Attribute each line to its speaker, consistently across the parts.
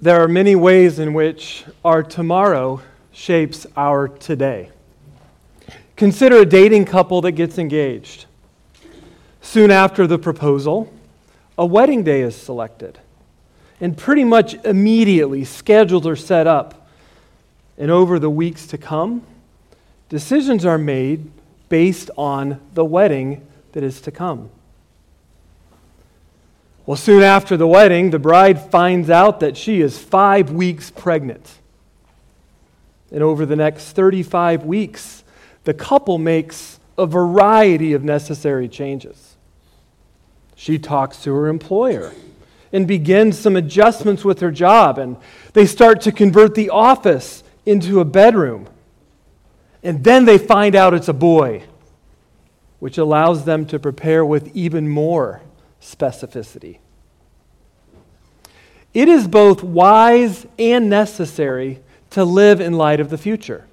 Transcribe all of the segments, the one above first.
Speaker 1: There are many ways in which our tomorrow shapes our today. Consider a dating couple that gets engaged. Soon after the proposal, a wedding day is selected. And pretty much immediately, schedules are set up. And over the weeks to come, decisions are made based on the wedding that is to come. Well, soon after the wedding, the bride finds out that she is five weeks pregnant. And over the next 35 weeks, the couple makes a variety of necessary changes. She talks to her employer and begins some adjustments with her job, and they start to convert the office into a bedroom. And then they find out it's a boy, which allows them to prepare with even more specificity. It is both wise and necessary to live in light of the future.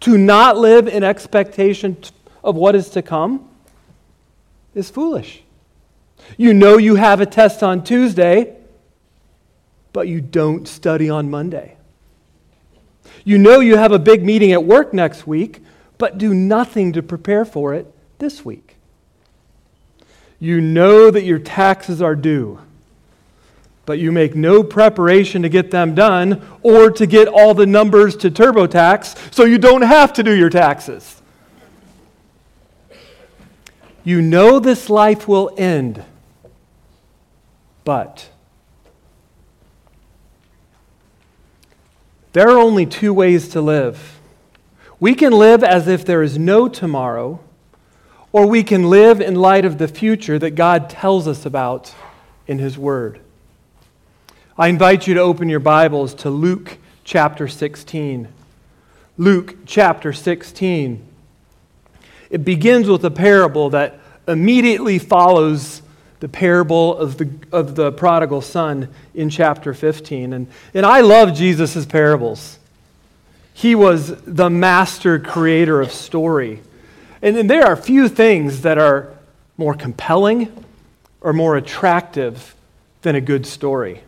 Speaker 1: To not live in expectation of what is to come is foolish. You know you have a test on Tuesday, but you don't study on Monday. You know you have a big meeting at work next week, but do nothing to prepare for it this week. You know that your taxes are due, but you make no preparation to get them done or to get all the numbers to TurboTax so you don't have to do your taxes. You know this life will end, but there are only two ways to live. We can live as if there is no tomorrow or we can live in light of the future that God tells us about in His Word. I invite you to open your Bibles to Luke chapter 16. Luke chapter 16. It begins with a parable that immediately follows the parable of the, of the prodigal son in chapter 15. And, and I love Jesus' parables. He was the master creator of story. And, there are few things that are more compelling or more attractive than a good story.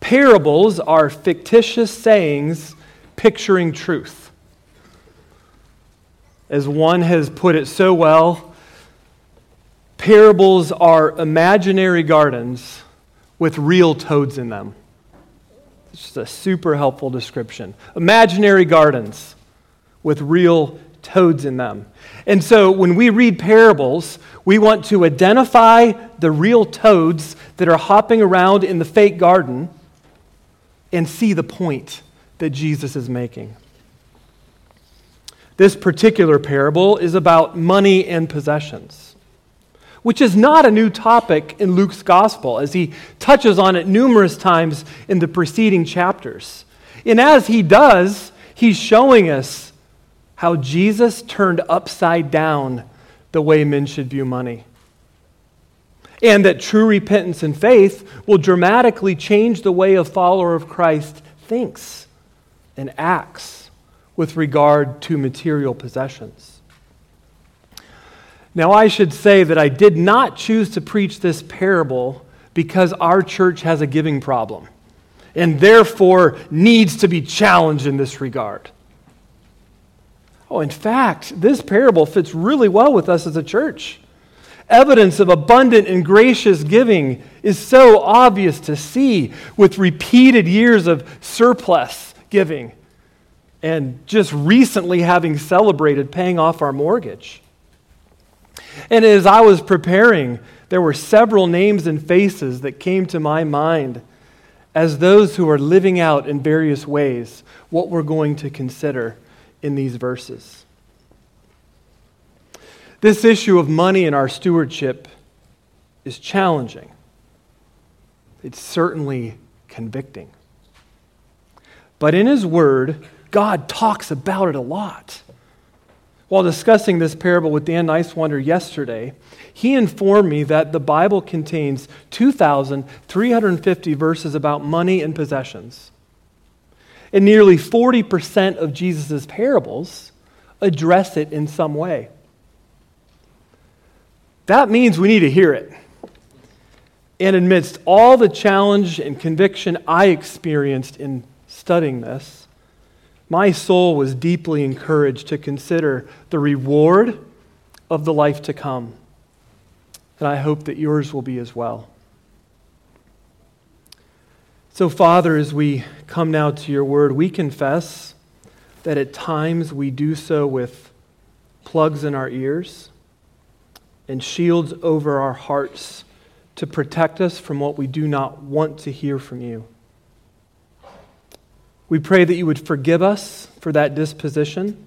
Speaker 1: Parables are fictitious sayings picturing truth. As one has put it so well, parables are imaginary gardens with real toads in them. It's just a super helpful description. Imaginary gardens with real toads in them. And so when we read parables, we want to identify the real toads that are hopping around in the fake garden and see the point that Jesus is making. This particular parable is about money and possessions, which is not a new topic in Luke's gospel, as he touches on it numerous times in the preceding chapters. And as he does, he's showing us how Jesus turned upside down the way men should view money. And that true repentance and faith will dramatically change the way a follower of Christ thinks and acts with regard to material possessions. Now, I should say that I did not choose to preach this parable because our church has a giving problem and therefore needs to be challenged in this regard. Oh, in fact, this parable fits really well with us as a church. Evidence of abundant and gracious giving is so obvious to see with repeated years of surplus giving and just recently having celebrated paying off our mortgage. And as I was preparing, there were several names and faces that came to my mind as those who are living out in various ways what we're going to consider in these verses. This issue of money and our stewardship is challenging. It's certainly convicting. But in His Word, God talks about it a lot. While discussing this parable with Dan Nicewander yesterday, he informed me that the Bible contains 2,350 verses about money and possessions. And nearly 40% of Jesus' parables address it in some way. That means we need to hear it. And amidst all the challenge and conviction I experienced in studying this, my soul was deeply encouraged to consider the reward of the life to come. And I hope that yours will be as well. So, Father, as we come now to your word, we confess that at times we do so with plugs in our ears and shields over our hearts to protect us from what we do not want to hear from you. We pray that you would forgive us for that disposition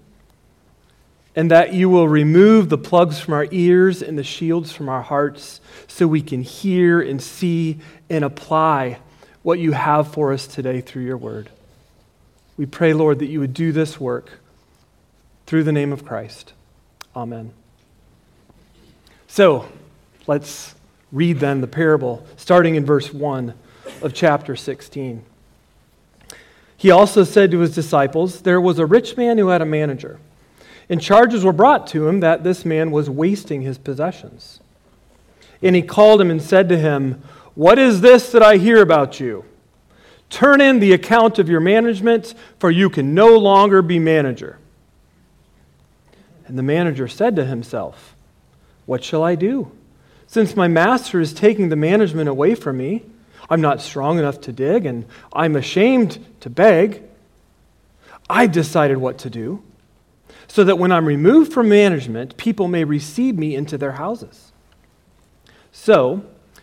Speaker 1: and that you will remove the plugs from our ears and the shields from our hearts so we can hear and see and apply what you have for us today through your word. We pray, Lord, that you would do this work through the name of Christ. Amen. So, let's read then the parable, starting in verse 1 of chapter 16. He also said to his disciples, There was a rich man who had a manager, and charges were brought to him that this man was wasting his possessions. And he called him and said to him, What is this that I hear about you? Turn in the account of your management, for you can no longer be manager. And the manager said to himself, What shall I do? Since my master is taking the management away from me, I'm not strong enough to dig, and I'm ashamed to beg. I've decided what to do, so that when I'm removed from management, people may receive me into their houses. So,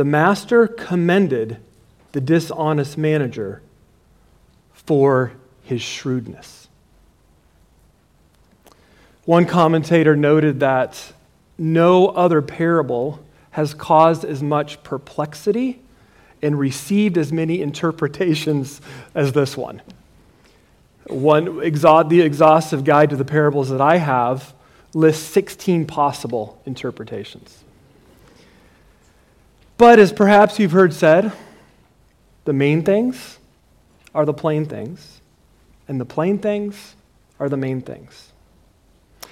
Speaker 1: The master commended the dishonest manager for his shrewdness. One commentator noted that no other parable has caused as much perplexity and received as many interpretations as this one. One, the exhaustive guide to the parables that I have lists 16 possible interpretations. But as perhaps you've heard said, the main things are the plain things, and the plain things are the main things.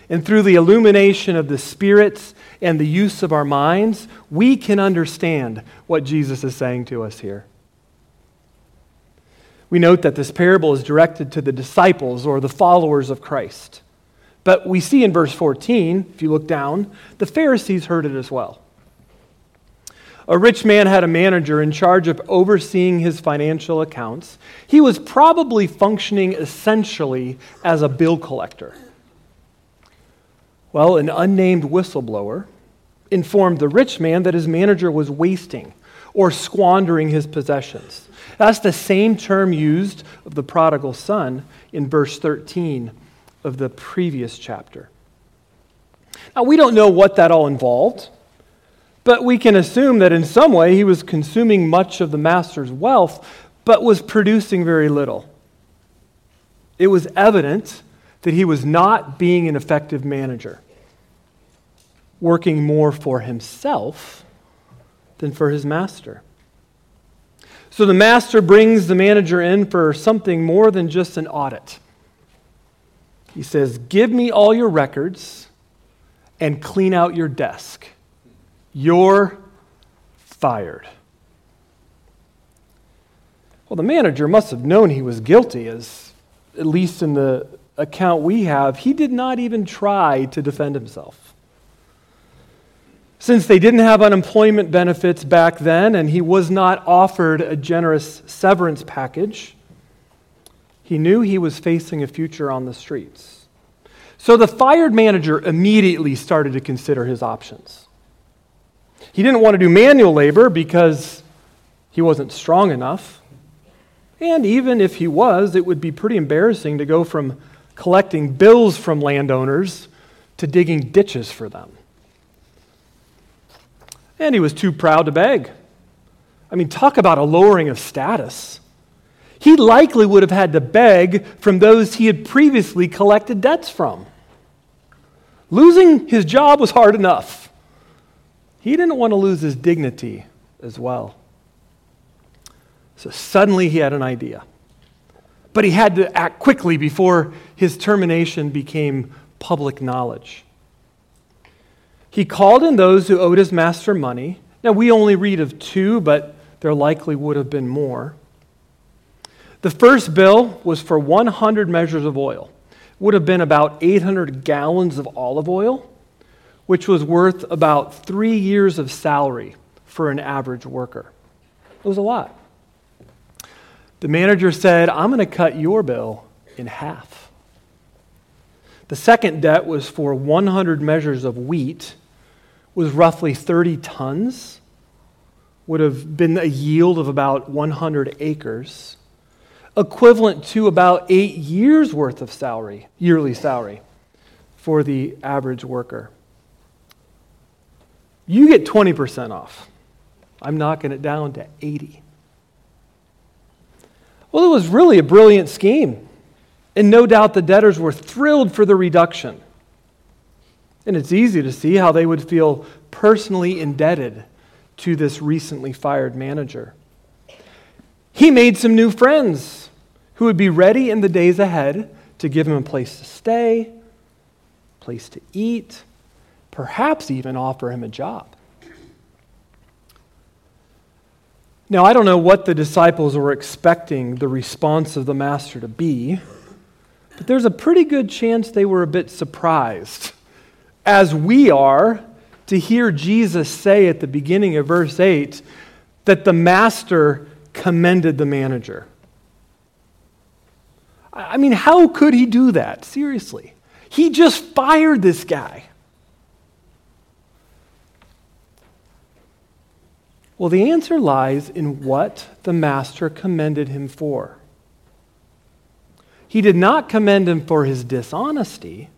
Speaker 1: And through the illumination of the spirits and the use of our minds, we can understand what Jesus is saying to us here. We note that this parable is directed to the disciples or the followers of Christ. But we see in verse 14, if you look down, the Pharisees heard it as well. A rich man had a manager in charge of overseeing his financial accounts. He was probably functioning essentially as a bill collector. Well, an unnamed whistleblower informed the rich man that his manager was wasting or squandering his possessions. That's the same term used of the prodigal son in verse 13 of the previous chapter. Now, we don't know what that all involved, but we can assume that in some way he was consuming much of the master's wealth, but was producing very little. It was evident that he was not being an effective manager, working more for himself than for his master. So the master brings the manager in for something more than just an audit. He says, Give me all your records and clean out your desk. You're fired. Well, the manager must have known he was guilty, as at least in the account we have, he did not even try to defend himself. Since they didn't have unemployment benefits back then and he was not offered a generous severance package, he knew he was facing a future on the streets. So the fired manager immediately started to consider his options. He didn't want to do manual labor because he wasn't strong enough. And even if he was, it would be pretty embarrassing to go from collecting bills from landowners to digging ditches for them. And he was too proud to beg. I mean, talk about a lowering of status. He likely would have had to beg from those he had previously collected debts from. Losing his job was hard enough. He didn't want to lose his dignity as well. So suddenly he had an idea. But he had to act quickly before his termination became public knowledge. He called in those who owed his master money. Now, we only read of two, but there likely would have been more. The first bill was for 100 measures of oil. It would have been about 800 gallons of olive oil, which was worth about three years of salary for an average worker. It was a lot. The manager said, I'm going to cut your bill in half. The second debt was for 100 measures of wheat, was roughly 30 tons, would have been a yield of about 100 acres, equivalent to about eight years' worth of salary, yearly salary, for the average worker. You get 20% off. I'm knocking it down to 80. Well, it was really a brilliant scheme. And no doubt the debtors were thrilled for the reduction. And it's easy to see how they would feel personally indebted to this recently fired manager. He made some new friends who would be ready in the days ahead to give him a place to stay, place to eat, perhaps even offer him a job. Now, I don't know what the disciples were expecting the response of the Master to be, but there's a pretty good chance they were a bit surprised, as we are, to hear Jesus say at the beginning of verse 8 that the Master commended the manager. I mean, how could he do that? Seriously. He just fired this guy. Well, the answer lies in what the master commended him for. He did not commend him for his dishonesty,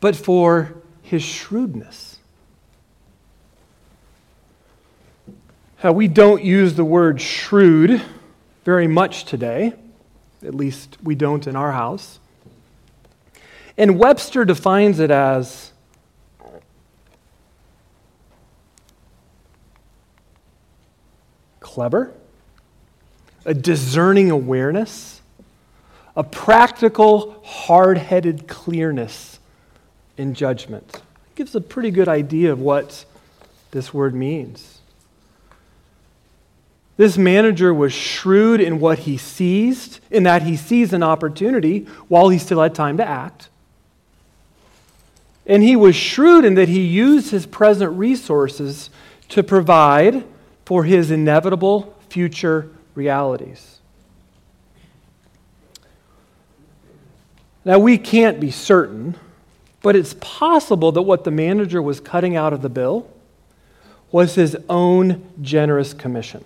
Speaker 1: but for his shrewdness. Now, we don't use the word shrewd very much today. At least we don't in our house. And Webster defines it as clever, a discerning awareness, a practical, hard headed clearness in judgment. It gives a pretty good idea of what this word means. This manager was shrewd in what he seized, in that he seized an opportunity while he still had time to act. And he was shrewd in that he used his present resources to provide for his inevitable future realities. Now, we can't be certain, but it's possible that what the manager was cutting out of the bill was his own generous commission.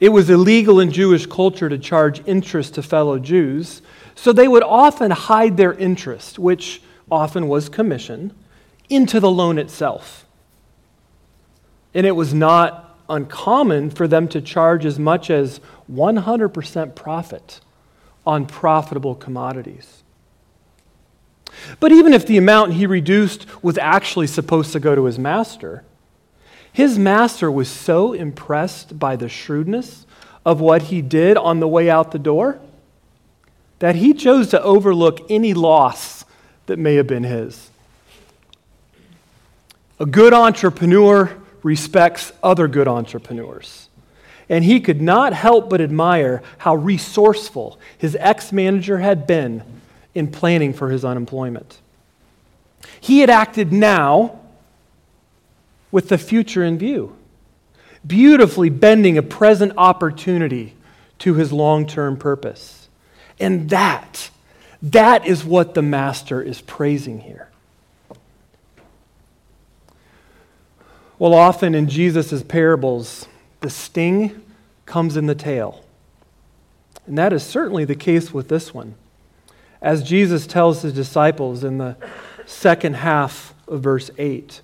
Speaker 1: It was illegal in Jewish culture to charge interest to fellow Jews, so they would often hide their interest, which often was commission, into the loan itself. And it was not uncommon for them to charge as much as 100% profit on profitable commodities. But even if the amount he reduced was actually supposed to go to his master, his master was so impressed by the shrewdness of what he did on the way out the door that he chose to overlook any loss that may have been his. A good entrepreneur respects other good entrepreneurs. And he could not help but admire how resourceful his ex manager had been in planning for his unemployment. He had acted now with the future in view, beautifully bending a present opportunity to his long term purpose. And that, that is what the master is praising here. Well, often in Jesus' parables, the sting comes in the tail. And that is certainly the case with this one. As Jesus tells his disciples in the second half of verse 8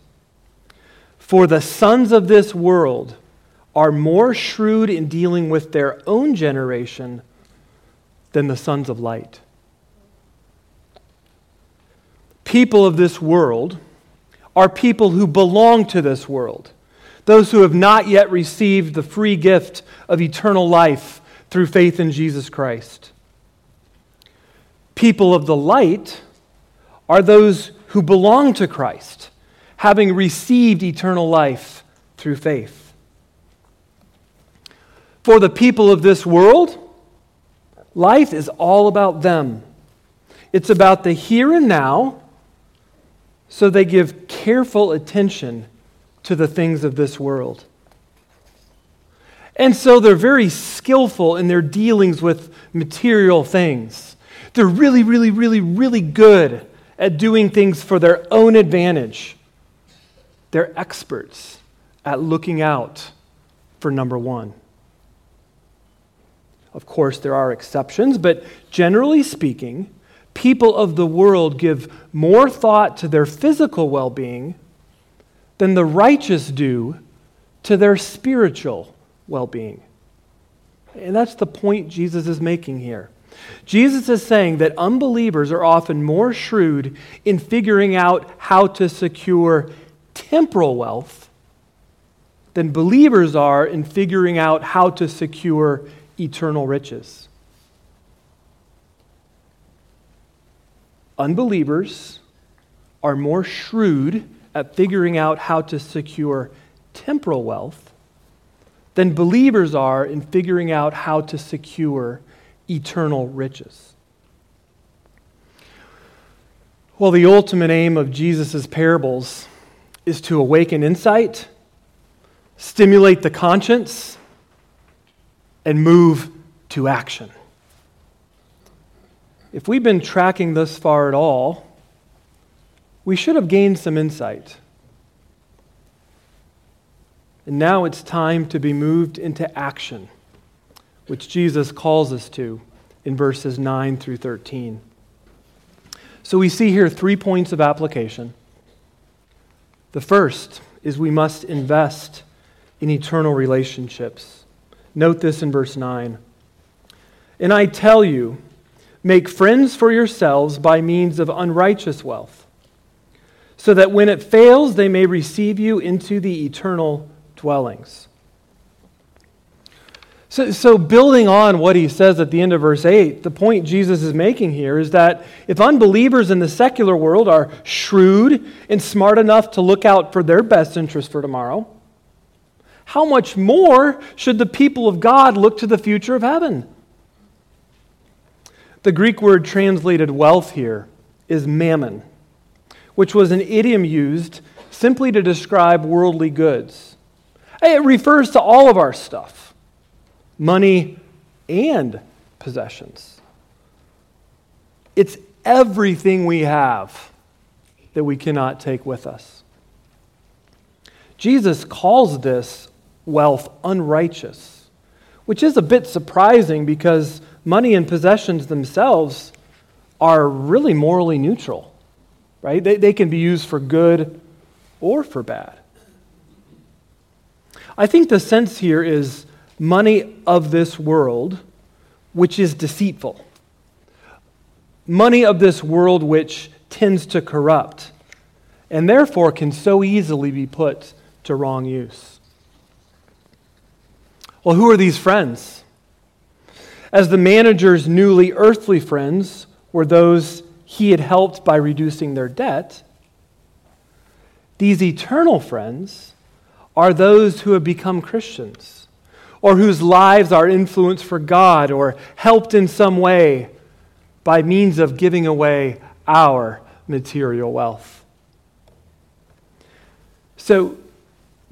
Speaker 1: For the sons of this world are more shrewd in dealing with their own generation than the sons of light. People of this world are people who belong to this world, those who have not yet received the free gift of eternal life through faith in Jesus Christ. People of the light are those who belong to Christ, having received eternal life through faith. For the people of this world, life is all about them. It's about the here and now, so they give careful attention to the things of this world. And so they're very skillful in their dealings with material things. They're really, really, really, really good at doing things for their own advantage. They're experts at looking out for number one. Of course, there are exceptions, but generally speaking, people of the world give more thought to their physical well being than the righteous do to their spiritual well being. And that's the point Jesus is making here. Jesus is saying that unbelievers are often more shrewd in figuring out how to secure temporal wealth than believers are in figuring out how to secure eternal riches. Unbelievers are more shrewd at figuring out how to secure temporal wealth than believers are in figuring out how to secure eternal riches. Well, the ultimate aim of Jesus' parables is to awaken insight, stimulate the conscience, and move to action. If we've been tracking thus far at all, we should have gained some insight. And now it's time to be moved into action which Jesus calls us to in verses 9 through 13. So we see here three points of application. The first is we must invest in eternal relationships. Note this in verse 9. And I tell you, make friends for yourselves by means of unrighteous wealth, so that when it fails, they may receive you into the eternal dwellings. So, so, building on what he says at the end of verse 8, the point Jesus is making here is that if unbelievers in the secular world are shrewd and smart enough to look out for their best interest for tomorrow, how much more should the people of God look to the future of heaven? The Greek word translated wealth here is mammon, which was an idiom used simply to describe worldly goods. It refers to all of our stuff money, and possessions. It's everything we have that we cannot take with us. Jesus calls this wealth unrighteous, which is a bit surprising because money and possessions themselves are really morally neutral, right? They, they can be used for good or for bad. I think the sense here is money of this world, which is deceitful, money of this world, which tends to corrupt, and therefore can so easily be put to wrong use. Well, who are these friends? As the manager's newly earthly friends were those he had helped by reducing their debt, these eternal friends are those who have become Christians or whose lives are influenced for God or helped in some way by means of giving away our material wealth. So,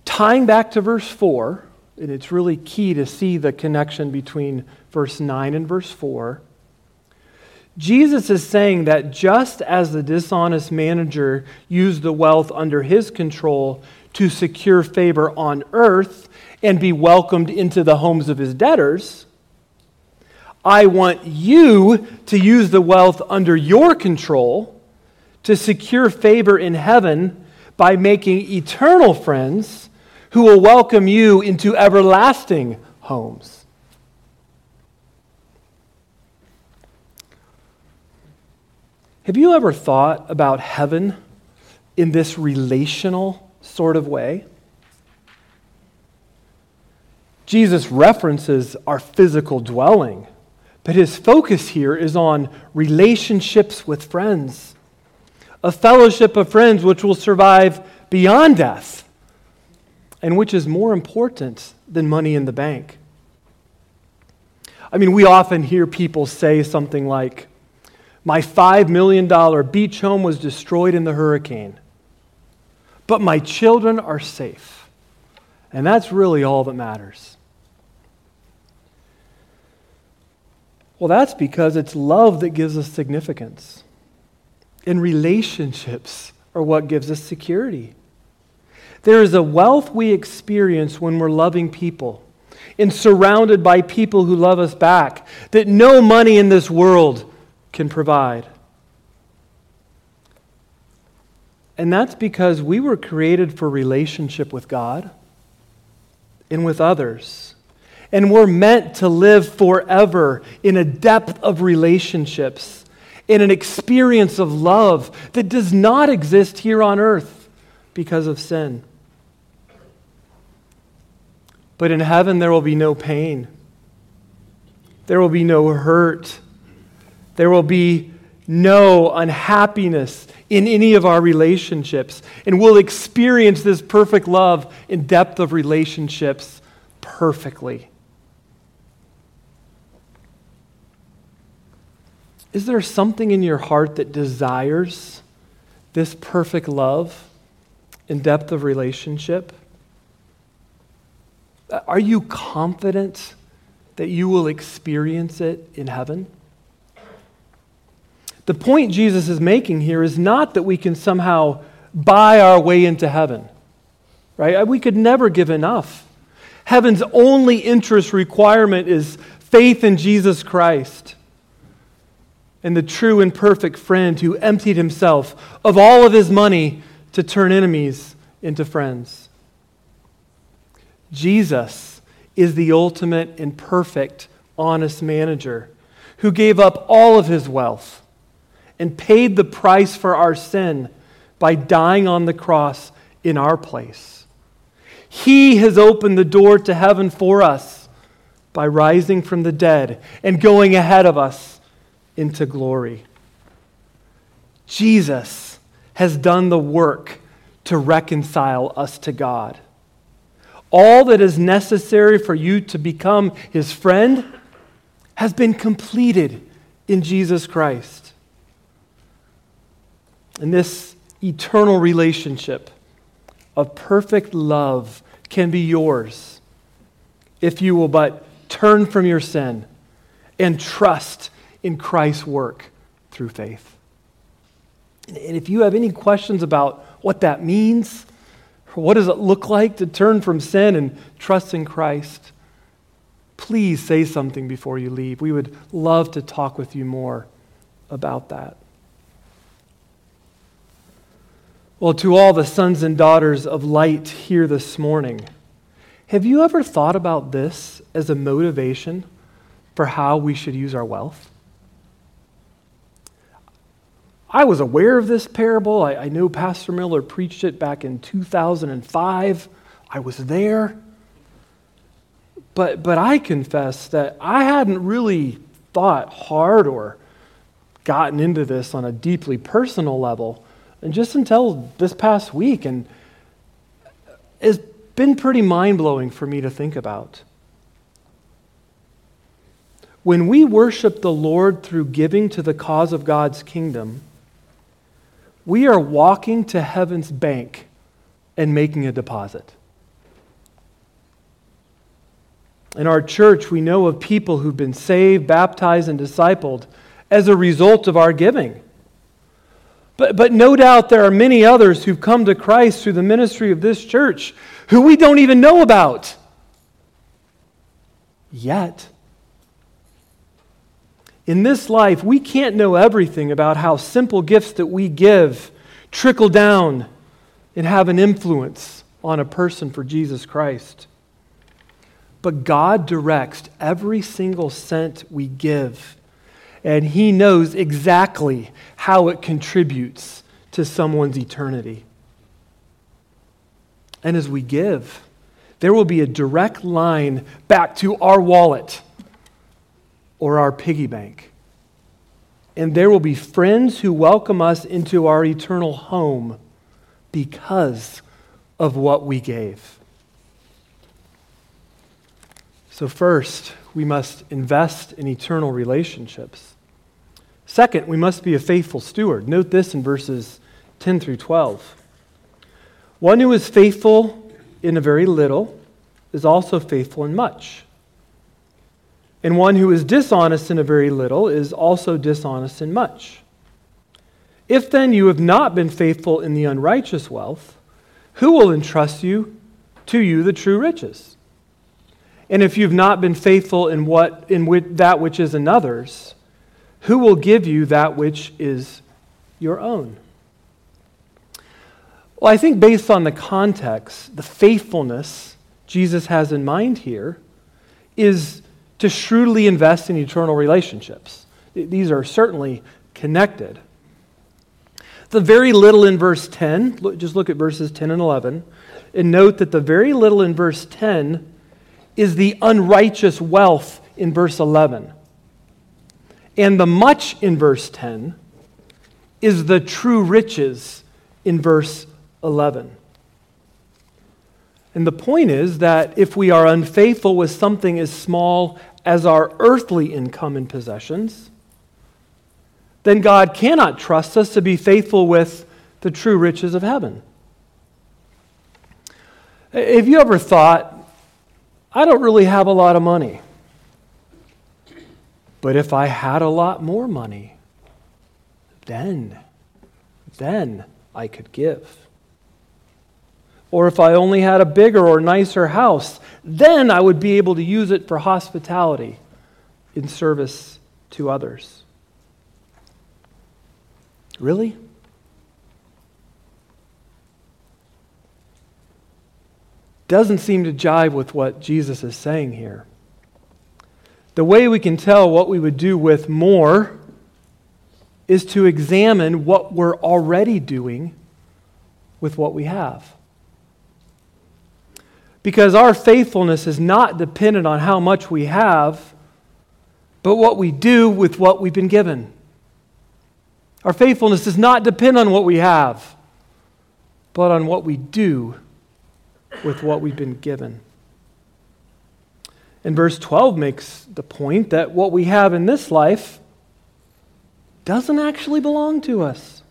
Speaker 1: tying back to verse 4, and it's really key to see the connection between verse 9 and verse 4. Jesus is saying that just as the dishonest manager used the wealth under his control to secure favor on earth and be welcomed into the homes of his debtors. I want you to use the wealth under your control to secure favor in heaven by making eternal friends who will welcome you into everlasting homes. Have you ever thought about heaven in this relational sort of way? Jesus references our physical dwelling, but his focus here is on relationships with friends, a fellowship of friends which will survive beyond death, and which is more important than money in the bank. I mean, we often hear people say something like, My $5 million beach home was destroyed in the hurricane, but my children are safe. And that's really all that matters. Well, that's because it's love that gives us significance. And relationships are what gives us security. There is a wealth we experience when we're loving people and surrounded by people who love us back that no money in this world can provide. And that's because we were created for relationship with God and with others. And we're meant to live forever in a depth of relationships, in an experience of love that does not exist here on earth because of sin. But in heaven, there will be no pain, there will be no hurt, there will be no unhappiness in any of our relationships. And we'll experience this perfect love in depth of relationships perfectly. Is there something in your heart that desires this perfect love in depth of relationship? Are you confident that you will experience it in heaven? The point Jesus is making here is not that we can somehow buy our way into heaven, right? We could never give enough. Heaven's only interest requirement is faith in Jesus Christ and the true and perfect friend who emptied himself of all of his money to turn enemies into friends. Jesus is the ultimate and perfect honest manager who gave up all of his wealth and paid the price for our sin by dying on the cross in our place. He has opened the door to heaven for us by rising from the dead and going ahead of us into glory. Jesus has done the work to reconcile us to God. All that is necessary for you to become his friend has been completed in Jesus Christ. And this eternal relationship of perfect love can be yours if you will but turn from your sin and trust in Christ's work through faith. And if you have any questions about what that means, or what does it look like to turn from sin and trust in Christ, please say something before you leave. We would love to talk with you more about that. Well, to all the sons and daughters of light here this morning, have you ever thought about this as a motivation for how we should use our wealth? I was aware of this parable. I, I knew Pastor Miller preached it back in 2005. I was there. But, but I confess that I hadn't really thought hard or gotten into this on a deeply personal level and just until this past week. And it's been pretty mind blowing for me to think about. When we worship the Lord through giving to the cause of God's kingdom, we are walking to heaven's bank and making a deposit. In our church, we know of people who've been saved, baptized, and discipled as a result of our giving. But, but no doubt there are many others who've come to Christ through the ministry of this church who we don't even know about yet. In this life, we can't know everything about how simple gifts that we give trickle down and have an influence on a person for Jesus Christ. But God directs every single cent we give, and He knows exactly how it contributes to someone's eternity. And as we give, there will be a direct line back to our wallet or our piggy bank. And there will be friends who welcome us into our eternal home because of what we gave. So, first, we must invest in eternal relationships. Second, we must be a faithful steward. Note this in verses 10 through 12. One who is faithful in a very little is also faithful in much. And one who is dishonest in a very little is also dishonest in much. If then you have not been faithful in the unrighteous wealth, who will entrust you to you the true riches? And if you've not been faithful in what in that which is another's, who will give you that which is your own? Well, I think based on the context, the faithfulness Jesus has in mind here is to shrewdly invest in eternal relationships. These are certainly connected. The very little in verse 10, just look at verses 10 and 11, and note that the very little in verse 10 is the unrighteous wealth in verse 11. And the much in verse 10 is the true riches in verse 11. And the point is that if we are unfaithful with something as small as our earthly income and possessions, then God cannot trust us to be faithful with the true riches of heaven. Have you ever thought, I don't really have a lot of money, but if I had a lot more money, then, then I could give. Or if I only had a bigger or nicer house, then I would be able to use it for hospitality in service to others. Really? Doesn't seem to jive with what Jesus is saying here. The way we can tell what we would do with more is to examine what we're already doing with what we have. Because our faithfulness is not dependent on how much we have, but what we do with what we've been given. Our faithfulness does not depend on what we have, but on what we do with what we've been given. And verse 12 makes the point that what we have in this life doesn't actually belong to us.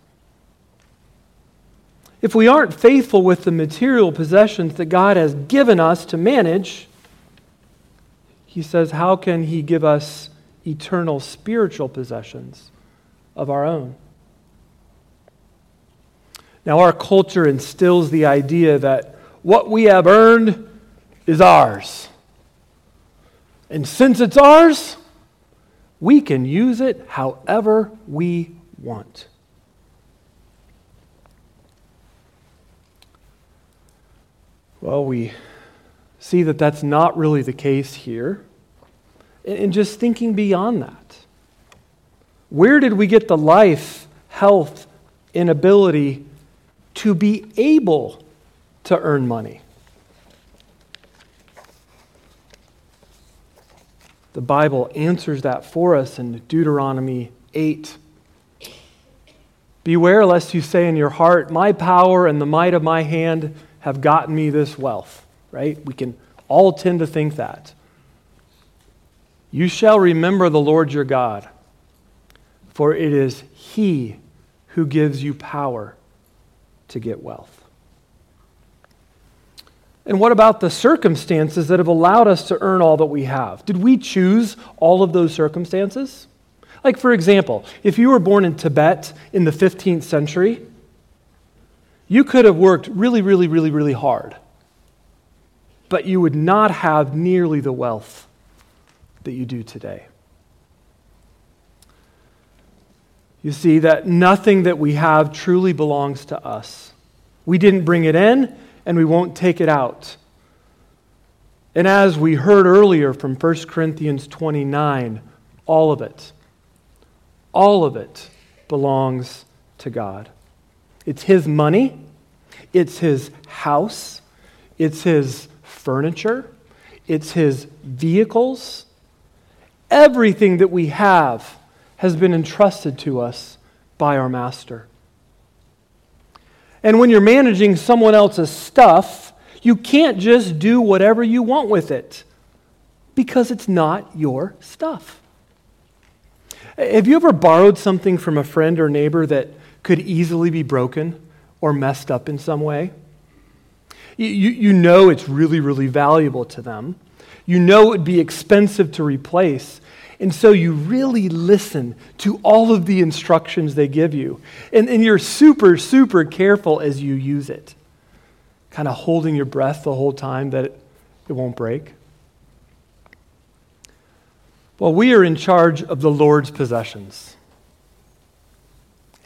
Speaker 1: If we aren't faithful with the material possessions that God has given us to manage, he says, how can he give us eternal spiritual possessions of our own? Now, our culture instills the idea that what we have earned is ours. And since it's ours, we can use it however we want. Well, we see that that's not really the case here. And just thinking beyond that, where did we get the life, health, and ability to be able to earn money? The Bible answers that for us in Deuteronomy 8. Beware lest you say in your heart, My power and the might of my hand have gotten me this wealth, right? We can all tend to think that. You shall remember the Lord your God, for it is He who gives you power to get wealth. And what about the circumstances that have allowed us to earn all that we have? Did we choose all of those circumstances? Like, for example, if you were born in Tibet in the 15th century, you could have worked really, really, really, really hard, but you would not have nearly the wealth that you do today. You see, that nothing that we have truly belongs to us. We didn't bring it in, and we won't take it out. And as we heard earlier from 1 Chronicles 29, all of it, all of it belongs to God. It's His money, it's His house, it's His furniture, it's His vehicles. Everything that we have has been entrusted to us by our Master. And when you're managing someone else's stuff, you can't just do whatever you want with it because it's not your stuff. Have you ever borrowed something from a friend or neighbor that could easily be broken or messed up in some way? You, you know it's really, really valuable to them. You know it would be expensive to replace. And so you really listen to all of the instructions they give you. And, and you're super, super careful as you use it kind of holding your breath the whole time that it, it won't break? Well, we are in charge of the Lord's possessions.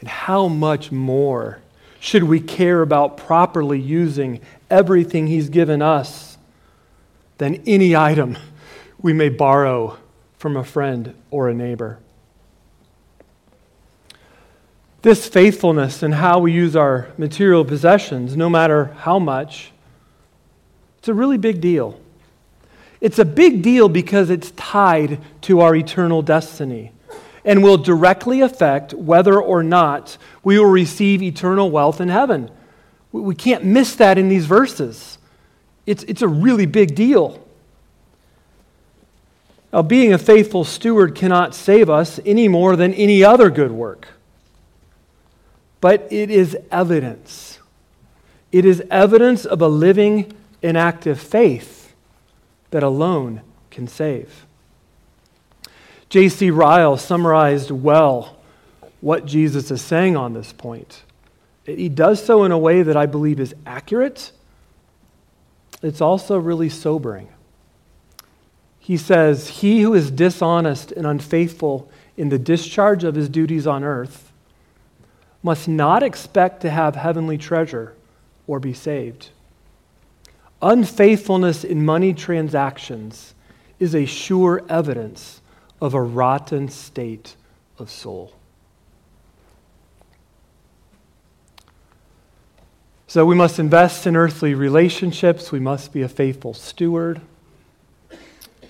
Speaker 1: And how much more should we care about properly using everything He's given us than any item we may borrow from a friend or a neighbor? This faithfulness in how we use our material possessions, no matter how much, it's a really big deal. It's a big deal because it's tied to our eternal destiny and will directly affect whether or not we will receive eternal wealth in heaven. We can't miss that in these verses. It's, it's a really big deal. Now, being a faithful steward cannot save us any more than any other good work but it is evidence. It is evidence of a living and active faith that alone can save. J.C. Ryle summarized well what Jesus is saying on this point. He does so in a way that I believe is accurate. It's also really sobering. He says, He who is dishonest and unfaithful in the discharge of his duties on earth must not expect to have heavenly treasure or be saved. Unfaithfulness in money transactions is a sure evidence of a rotten state of soul. So we must invest in earthly relationships. We must be a faithful steward.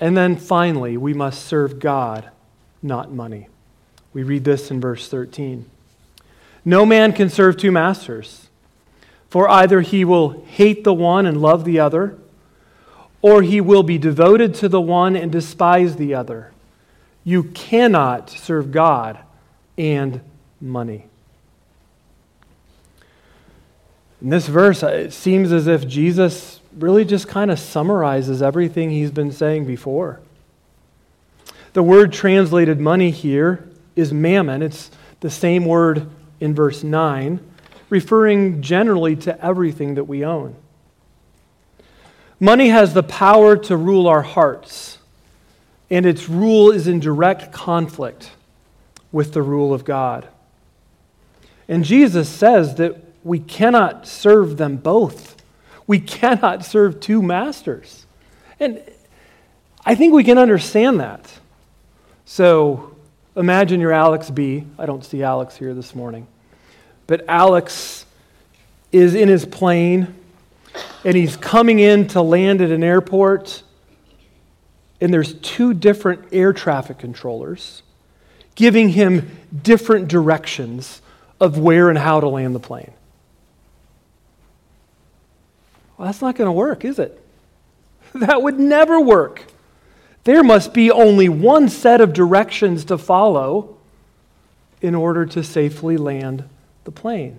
Speaker 1: And then finally, we must serve God, not money. We read this in verse 13. No man can serve two masters, for either he will hate the one and love the other, or he will be devoted to the one and despise the other. You cannot serve God and money. In this verse, it seems as if Jesus really just kind of summarizes everything he's been saying before. The word translated money here is mammon. It's the same word in verse 9, referring generally to everything that we own. Money has the power to rule our hearts, and its rule is in direct conflict with the rule of God. And Jesus says that we cannot serve them both. We cannot serve two masters. And I think we can understand that. So imagine you're Alex B. I don't see Alex here this morning. But Alex is in his plane and he's coming in to land at an airport. And there's two different air traffic controllers giving him different directions of where and how to land the plane. Well, that's not going to work, is it? That would never work. There must be only one set of directions to follow in order to safely land the plane.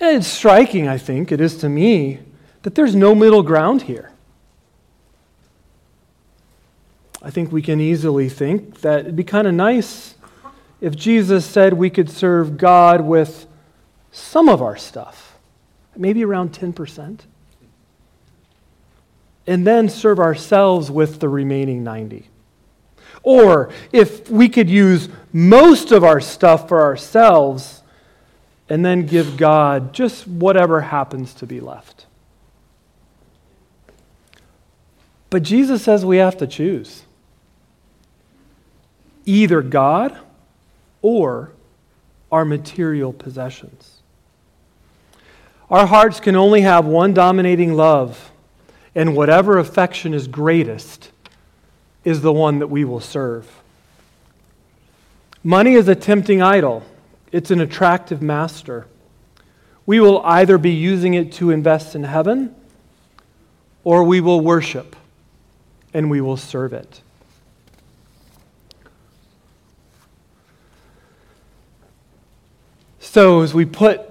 Speaker 1: And it's striking, I think, it is to me, that there's no middle ground here. I think we can easily think that it'd be kind of nice if Jesus said we could serve God with some of our stuff, maybe around 10% and then serve ourselves with the remaining 90. Or if we could use most of our stuff for ourselves and then give God just whatever happens to be left. But Jesus says we have to choose either God or our material possessions. Our hearts can only have one dominating love, and whatever affection is greatest is the one that we will serve. Money is a tempting idol, it's an attractive master. We will either be using it to invest in heaven or we will worship and we will serve it. So, as we put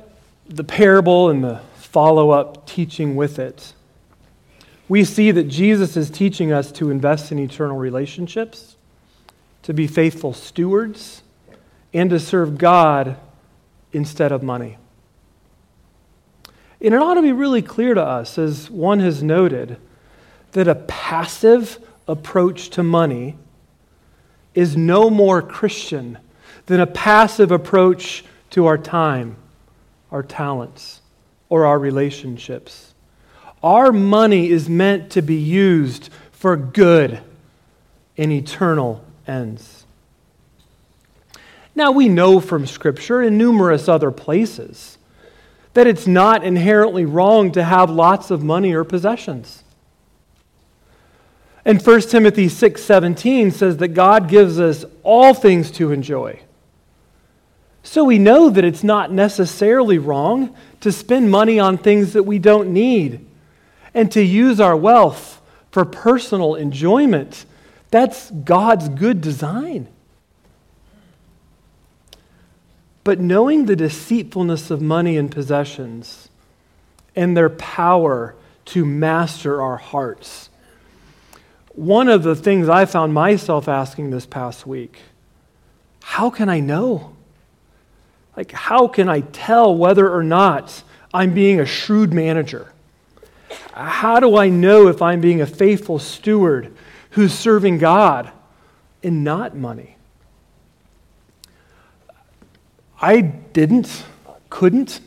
Speaker 1: the parable and the follow up teaching with it, we see that Jesus is teaching us to invest in eternal relationships, to be faithful stewards, and to serve God instead of money. And it ought to be really clear to us, as one has noted, that a passive approach to money is no more Christian than a passive approach to our time, our talents, or our relationships. Our money is meant to be used for good and eternal ends. Now, we know from Scripture and numerous other places that it's not inherently wrong to have lots of money or possessions. And 1 Timothy 6:17 says that God gives us all things to enjoy. So we know that it's not necessarily wrong to spend money on things that we don't need and to use our wealth for personal enjoyment. That's God's good design. But knowing the deceitfulness of money and possessions and their power to master our hearts, one of the things I found myself asking this past week how can I know? Like, how can I tell whether or not I'm being a shrewd manager? How do I know if I'm being a faithful steward who's serving God and not money? I didn't, couldn't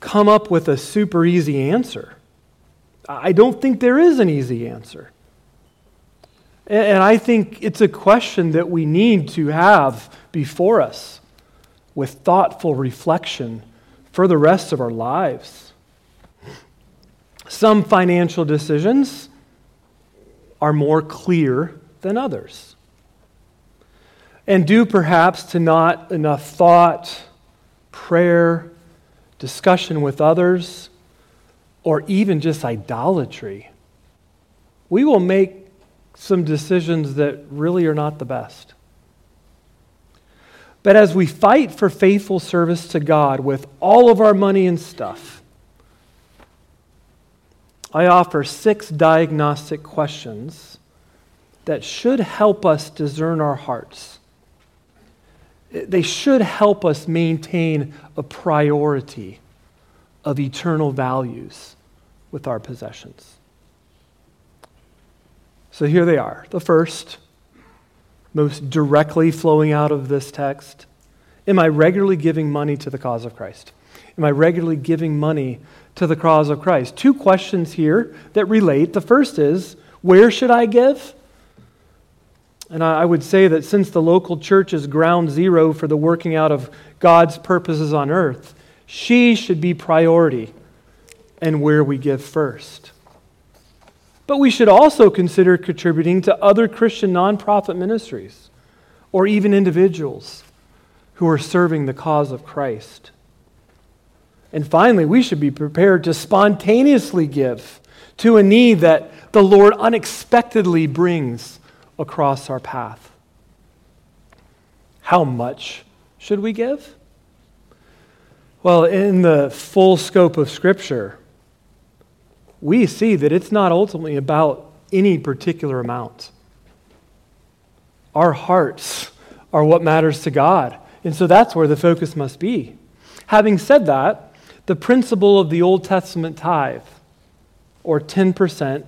Speaker 1: come up with a super easy answer. I don't think there is an easy answer. And I think it's a question that we need to have before us with thoughtful reflection for the rest of our lives. Some financial decisions are more clear than others, and due perhaps to not enough thought, prayer, discussion with others, or even just idolatry, we will make some decisions that really are not the best. But as we fight for faithful service to God with all of our money and stuff, I offer six diagnostic questions that should help us discern our hearts. They should help us maintain a priority of eternal values with our possessions. So here they are. The first most directly flowing out of this text? Am I regularly giving money to the cause of Christ? Am I regularly giving money to the cause of Christ? Two questions here that relate. The first is, where should I give? And I would say that since the local church is ground zero for the working out of God's purposes on earth, she should be priority and where we give first. But we should also consider contributing to other Christian nonprofit ministries or even individuals who are serving the cause of Christ. And finally, we should be prepared to spontaneously give to a need that the Lord unexpectedly brings across our path. How much should we give? Well, in the full scope of Scripture, we see that it's not ultimately about any particular amount. Our hearts are what matters to God. And so that's where the focus must be. Having said that, the principle of the Old Testament tithe, or 10%,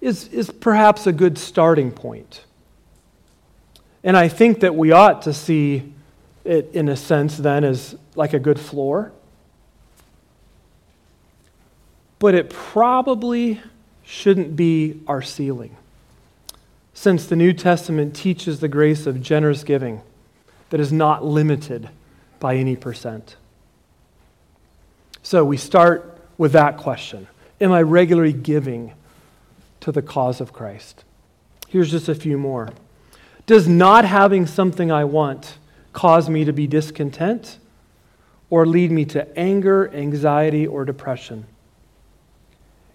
Speaker 1: is, is perhaps a good starting point. And I think that we ought to see it, in a sense, then, as like a good floor. But it probably shouldn't be our ceiling, since the New Testament teaches the grace of generous giving that is not limited by any percent. So we start with that question Am I regularly giving to the cause of Christ? Here's just a few more. Does not having something I want cause me to be discontent or lead me to anger, anxiety, or depression?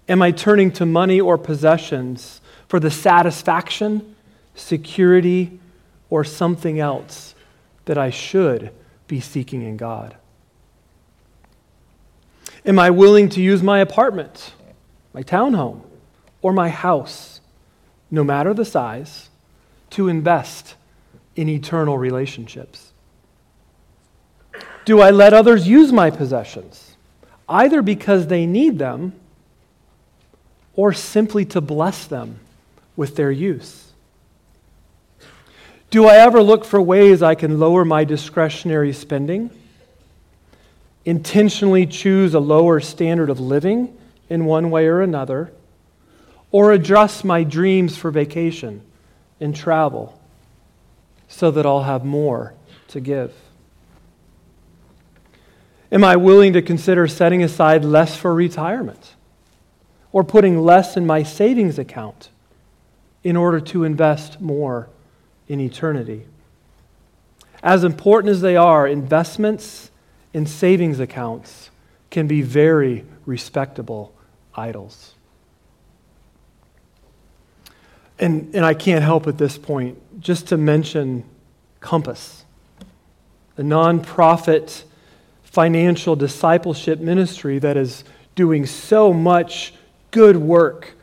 Speaker 1: Am I turning to money or possessions for the satisfaction, security, or something else that I should be seeking in God? Am I willing to use my apartment, my townhome, or my house, no matter the size, to invest in eternal relationships? Do I let others use my possessions, either because they need them or simply to bless them with their use? Do I ever look for ways I can lower my discretionary spending? Intentionally choose a lower standard of living in one way or another? Or adjust my dreams for vacation and travel so that I'll have more to give? Am I willing to consider setting aside less for retirement or putting less in my savings account in order to invest more in eternity? As important as they are, investments in savings accounts can be very respectable idols. And, and I can't help at this point just to mention Compass, a nonprofit financial discipleship ministry that is doing so much good work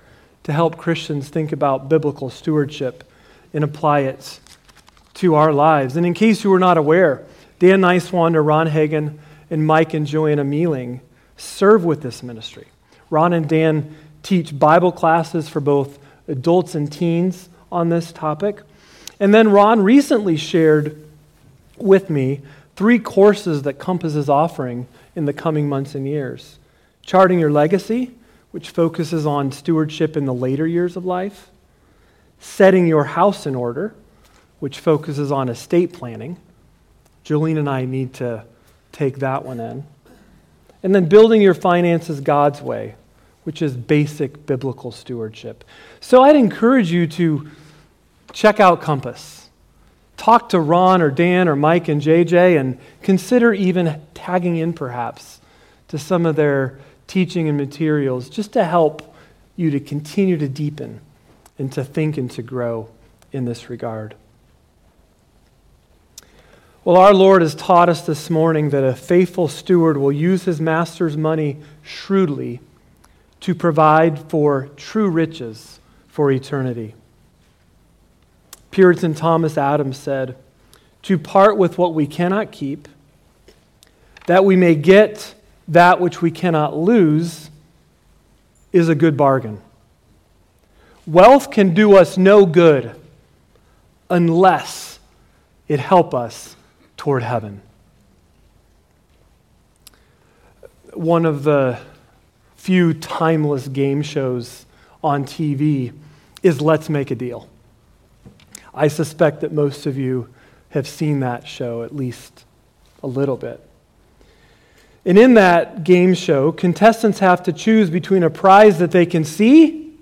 Speaker 1: to help Christians think about biblical stewardship and apply it to our lives. And in case you were not aware, Dan Niswander, Ron Hagen, and Mike and Joanna Mealing serve with this ministry. Ron and Dan teach Bible classes for both adults and teens on this topic. And then Ron recently shared with me three courses that Compass is offering in the coming months and years Charting Your Legacy, which focuses on stewardship in the later years of life, Setting Your House in Order, which focuses on estate planning. Jolene and I need to take that one in. And then Building Your Finances God's Way, which is basic biblical stewardship. So I'd encourage you to check out Compass talk to Ron or Dan or Mike and JJ and consider even tagging in perhaps to some of their teaching and materials just to help you to continue to deepen and to think and to grow in this regard. Well, our Lord has taught us this morning that a faithful steward will use his master's money shrewdly to provide for true riches for eternity. Puritan Thomas Adams said, To part with what we cannot keep, that we may get that which we cannot lose, is a good bargain. Wealth can do us no good unless it help us toward heaven. One of the few timeless game shows on TV is Let's Make a Deal. I suspect that most of you have seen that show at least a little bit. And in that game show, contestants have to choose between a prize that they can see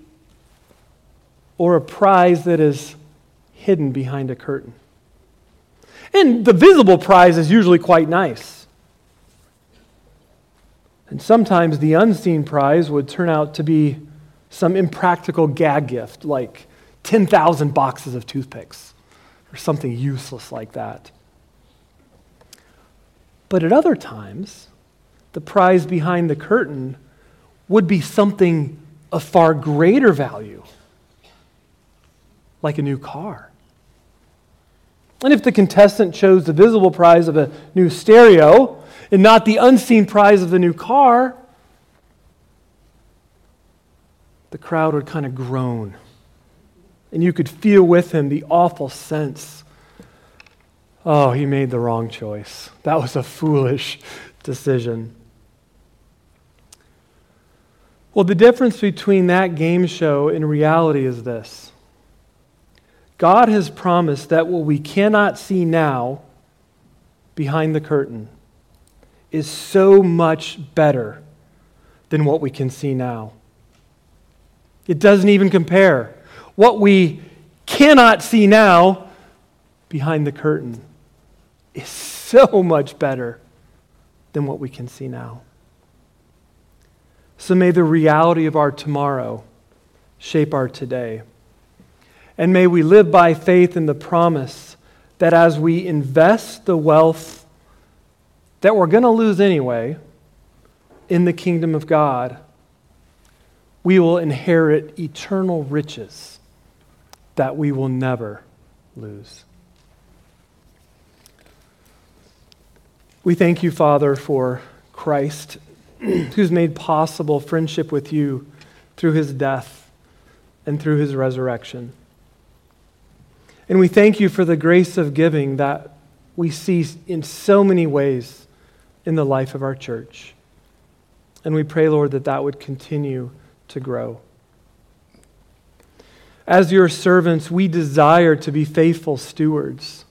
Speaker 1: or a prize that is hidden behind a curtain. And the visible prize is usually quite nice. And sometimes the unseen prize would turn out to be some impractical gag gift like 10,000 boxes of toothpicks or something useless like that. But at other times, the prize behind the curtain would be something of far greater value, like a new car. And if the contestant chose the visible prize of a new stereo and not the unseen prize of the new car, the crowd would kind of groan and you could feel with him the awful sense Oh, he made the wrong choice. That was a foolish decision. Well, the difference between that game show and reality is this God has promised that what we cannot see now behind the curtain is so much better than what we can see now. It doesn't even compare. What we cannot see now behind the curtain is so much better than what we can see now. So may the reality of our tomorrow shape our today. And may we live by faith in the promise that as we invest the wealth that we're going to lose anyway in the kingdom of God, we will inherit eternal riches that we will never lose. We thank you, Father, for Christ, who's made possible friendship with you through his death and through his resurrection. And we thank you for the grace of giving that we see in so many ways in the life of our church. And we pray, Lord, that that would continue to grow. As your servants, we desire to be faithful stewards.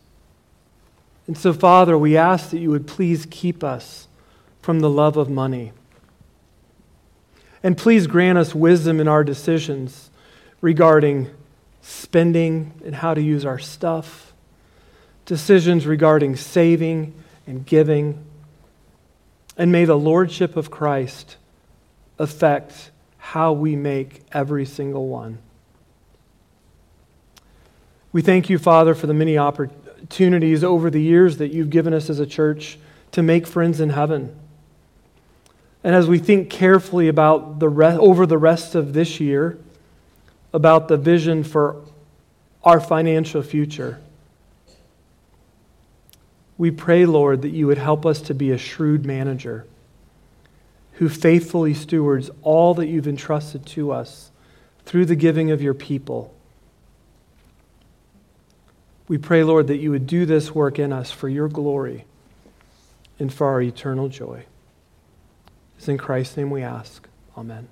Speaker 1: And so, Father, we ask that you would please keep us from the love of money. And please grant us wisdom in our decisions regarding spending and how to use our stuff, decisions regarding saving and giving. And may the Lordship of Christ affect how we make every single one. We thank you, Father, for the many opportunities over the years that you've given us as a church to make friends in heaven. And as we think carefully about the re- over the rest of this year, about the vision for our financial future, we pray, Lord, that you would help us to be a shrewd manager who faithfully stewards all that you've entrusted to us through the giving of your people. We pray, Lord, that you would do this work in us for your glory and for our eternal joy. It's in Christ's name we ask. Amen.